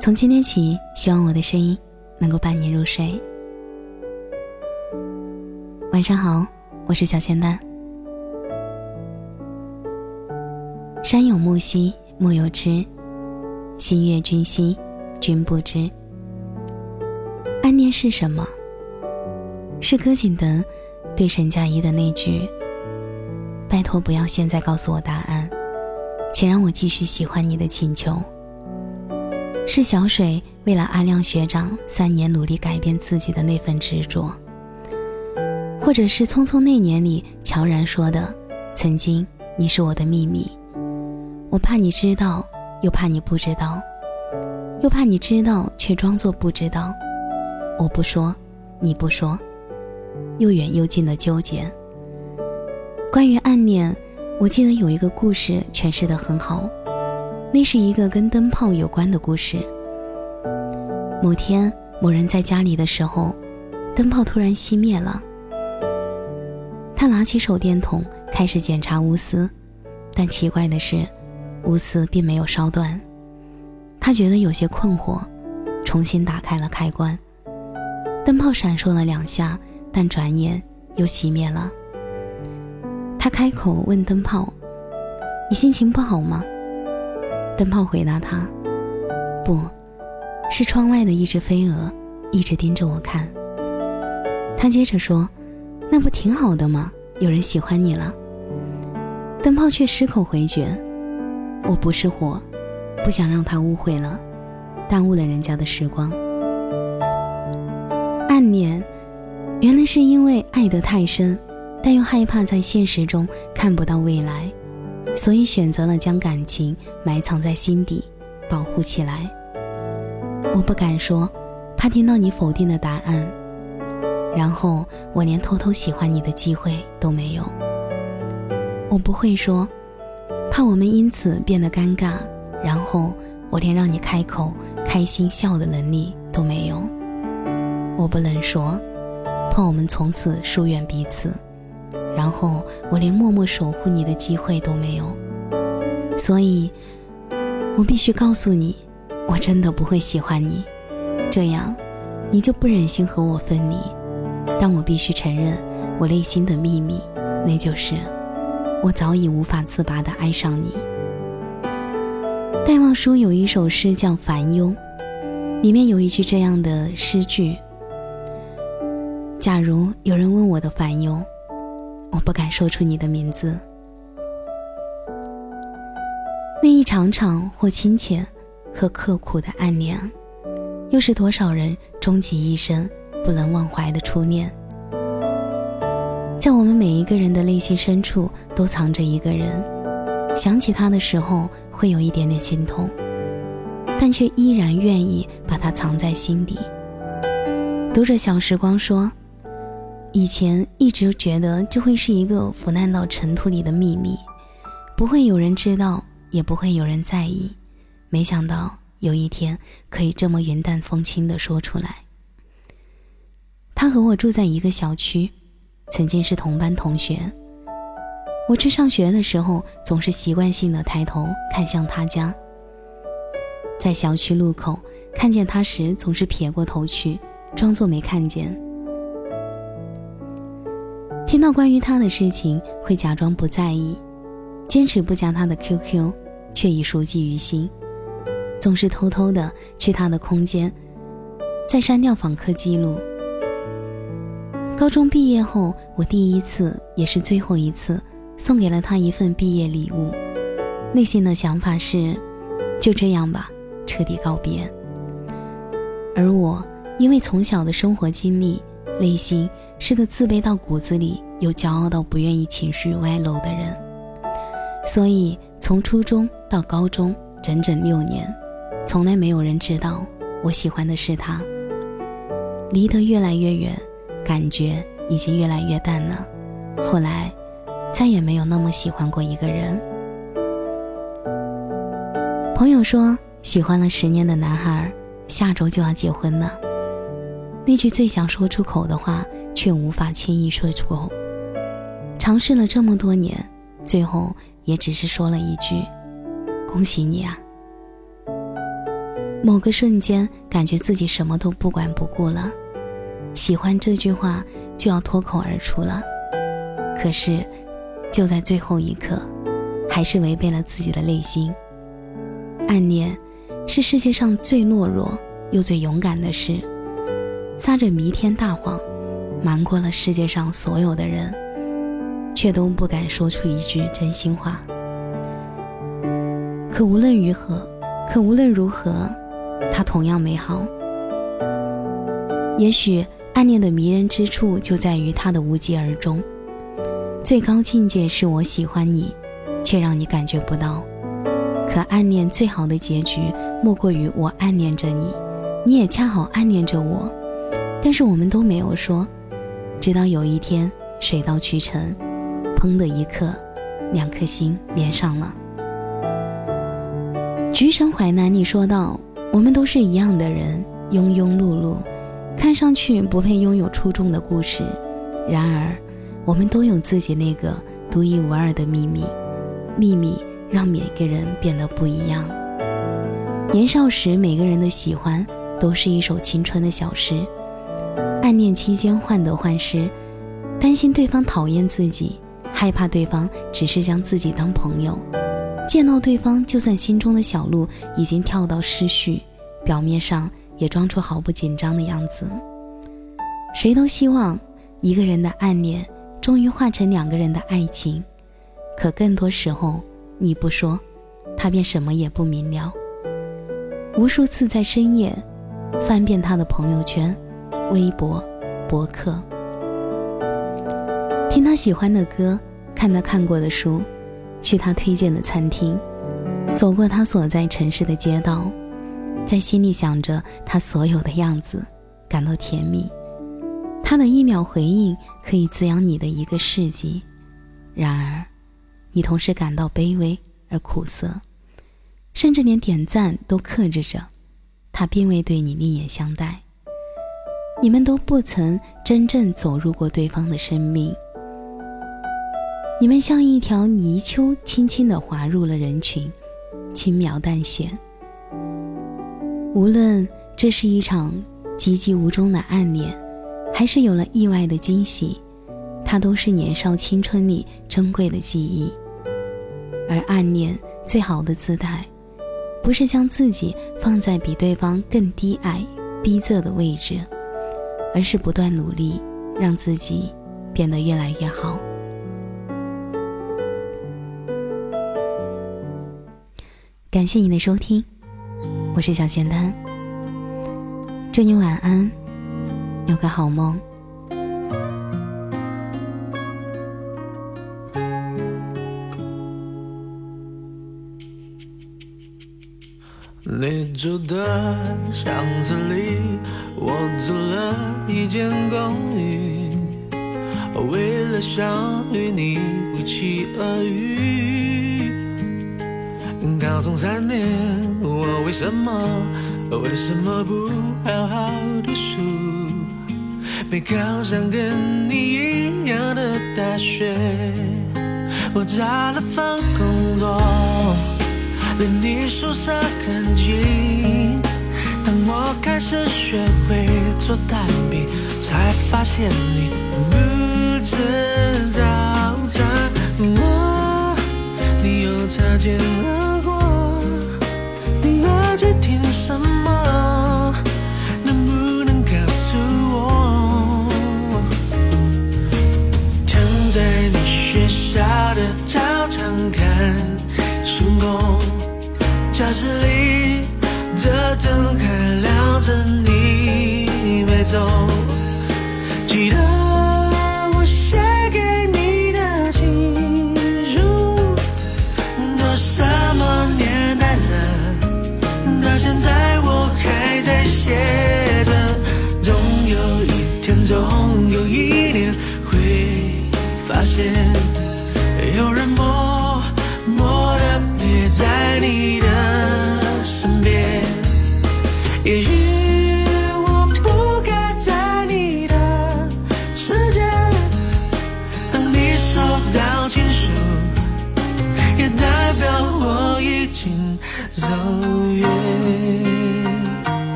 从今天起，希望我的声音能够伴你入睡。晚上好，我是小仙丹。山有木兮木有枝，心悦君兮，君不知。暗恋是什么？是柯景德对沈佳宜的那句：“拜托不要现在告诉我答案，请让我继续喜欢你的请求。”是小水为了阿亮学长三年努力改变自己的那份执着，或者是《匆匆那年》里乔然说的：“曾经你是我的秘密。”我怕你知道，又怕你不知道，又怕你知道却装作不知道。我不说，你不说，又远又近的纠结。关于暗恋，我记得有一个故事诠释的很好，那是一个跟灯泡有关的故事。某天，某人在家里的时候，灯泡突然熄灭了。他拿起手电筒开始检查钨丝，但奇怪的是。钨丝并没有烧断，他觉得有些困惑，重新打开了开关。灯泡闪烁了两下，但转眼又熄灭了。他开口问灯泡：“你心情不好吗？”灯泡回答他：“不，是窗外的一只飞蛾一直盯着我看。”他接着说：“那不挺好的吗？有人喜欢你了。”灯泡却矢口回绝。我不是火，不想让他误会了，耽误了人家的时光。暗恋，原来是因为爱得太深，但又害怕在现实中看不到未来，所以选择了将感情埋藏在心底，保护起来。我不敢说，怕听到你否定的答案，然后我连偷偷喜欢你的机会都没有。我不会说。怕我们因此变得尴尬，然后我连让你开口开心笑的能力都没有。我不能说，怕我们从此疏远彼此，然后我连默默守护你的机会都没有。所以，我必须告诉你，我真的不会喜欢你，这样你就不忍心和我分离。但我必须承认，我内心的秘密，那就是。我早已无法自拔的爱上你。戴望舒有一首诗叫《烦忧》，里面有一句这样的诗句：“假如有人问我的烦忧，我不敢说出你的名字。那一场场或亲切，和刻苦的暗恋，又是多少人终其一生不能忘怀的初恋。”在我们每一个人的内心深处，都藏着一个人。想起他的时候，会有一点点心痛，但却依然愿意把他藏在心底。读者小时光说：“以前一直觉得这会是一个腐烂到尘土里的秘密，不会有人知道，也不会有人在意。没想到有一天可以这么云淡风轻地说出来。”他和我住在一个小区。曾经是同班同学，我去上学的时候，总是习惯性的抬头看向他家。在小区路口看见他时，总是撇过头去，装作没看见。听到关于他的事情，会假装不在意，坚持不加他的 QQ，却已熟记于心。总是偷偷的去他的空间，再删掉访客记录。高中毕业后，我第一次也是最后一次送给了他一份毕业礼物，内心的想法是，就这样吧，彻底告别。而我因为从小的生活经历，内心是个自卑到骨子里又骄傲到不愿意情绪外露的人，所以从初中到高中整整六年，从来没有人知道我喜欢的是他，离得越来越远。感觉已经越来越淡了，后来再也没有那么喜欢过一个人。朋友说，喜欢了十年的男孩，下周就要结婚了。那句最想说出口的话，却无法轻易说出口。尝试了这么多年，最后也只是说了一句：“恭喜你啊。”某个瞬间感觉自己什么都不管不顾了，喜欢这句话就要脱口而出了，可是就在最后一刻，还是违背了自己的内心。暗恋是世界上最懦弱又最勇敢的事，撒着弥天大谎，瞒过了世界上所有的人，却都不敢说出一句真心话。可无论如何，可无论如何，它同样美好。也许暗恋的迷人之处就在于它的无疾而终。最高境界是我喜欢你，却让你感觉不到。可暗恋最好的结局，莫过于我暗恋着你，你也恰好暗恋着我，但是我们都没有说。直到有一天水到渠成，砰的一刻，两颗心连上了。橘生淮南里说道：“我们都是一样的人，庸庸碌碌，看上去不配拥有出众的故事。然而，我们都有自己那个独一无二的秘密，秘密。”让每个人变得不一样。年少时，每个人的喜欢都是一首青春的小诗。暗恋期间患得患失，担心对方讨厌自己，害怕对方只是将自己当朋友。见到对方，就算心中的小鹿已经跳到失序，表面上也装出毫不紧张的样子。谁都希望一个人的暗恋终于化成两个人的爱情，可更多时候。你不说，他便什么也不明了。无数次在深夜翻遍他的朋友圈、微博、博客，听他喜欢的歌，看他看过的书，去他推荐的餐厅，走过他所在城市的街道，在心里想着他所有的样子，感到甜蜜。他的一秒回应可以滋养你的一个世纪。然而。你同时感到卑微而苦涩，甚至连点赞都克制着，他并未对你另眼相待。你们都不曾真正走入过对方的生命，你们像一条泥鳅，轻轻地滑入了人群，轻描淡写。无论这是一场籍籍无中的暗恋，还是有了意外的惊喜。它都是年少青春里珍贵的记忆，而暗恋最好的姿态，不是将自己放在比对方更低矮、逼仄的位置，而是不断努力，让自己变得越来越好。感谢你的收听，我是小仙丹，祝你晚安，有个好梦。住的巷子里，我租了一间公寓，为了想与你不期而遇。高中三年，我为什么为什么不好好读书？没考上跟你一样的大学，我找了份工作。被你宿舍很近。当我开始学会做蛋饼，才发现你不吃早餐。我，你又擦肩而过，你耳机听什么？教室里的灯还亮着，你没走。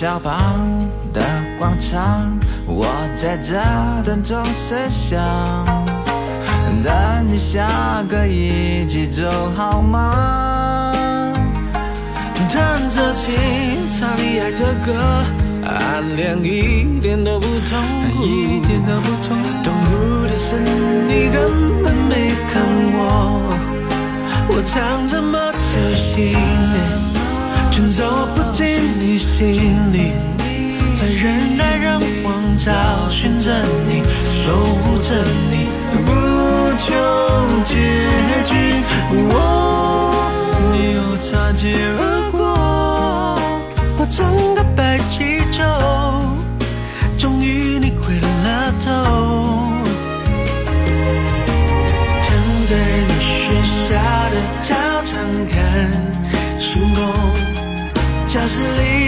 校旁的广场，我在这等钟声响，等你下课一起走好吗？弹着琴，唱你爱的歌，暗恋一点都不痛苦，一点都不痛苦。痛苦的是你根本没看我，我唱这么走心。却走不进你心，人来人往找寻着你，守护着你，不求结局。我你又擦肩而过，我整个白气球，终于你回了头。躺在你学校的操场看星空。教室里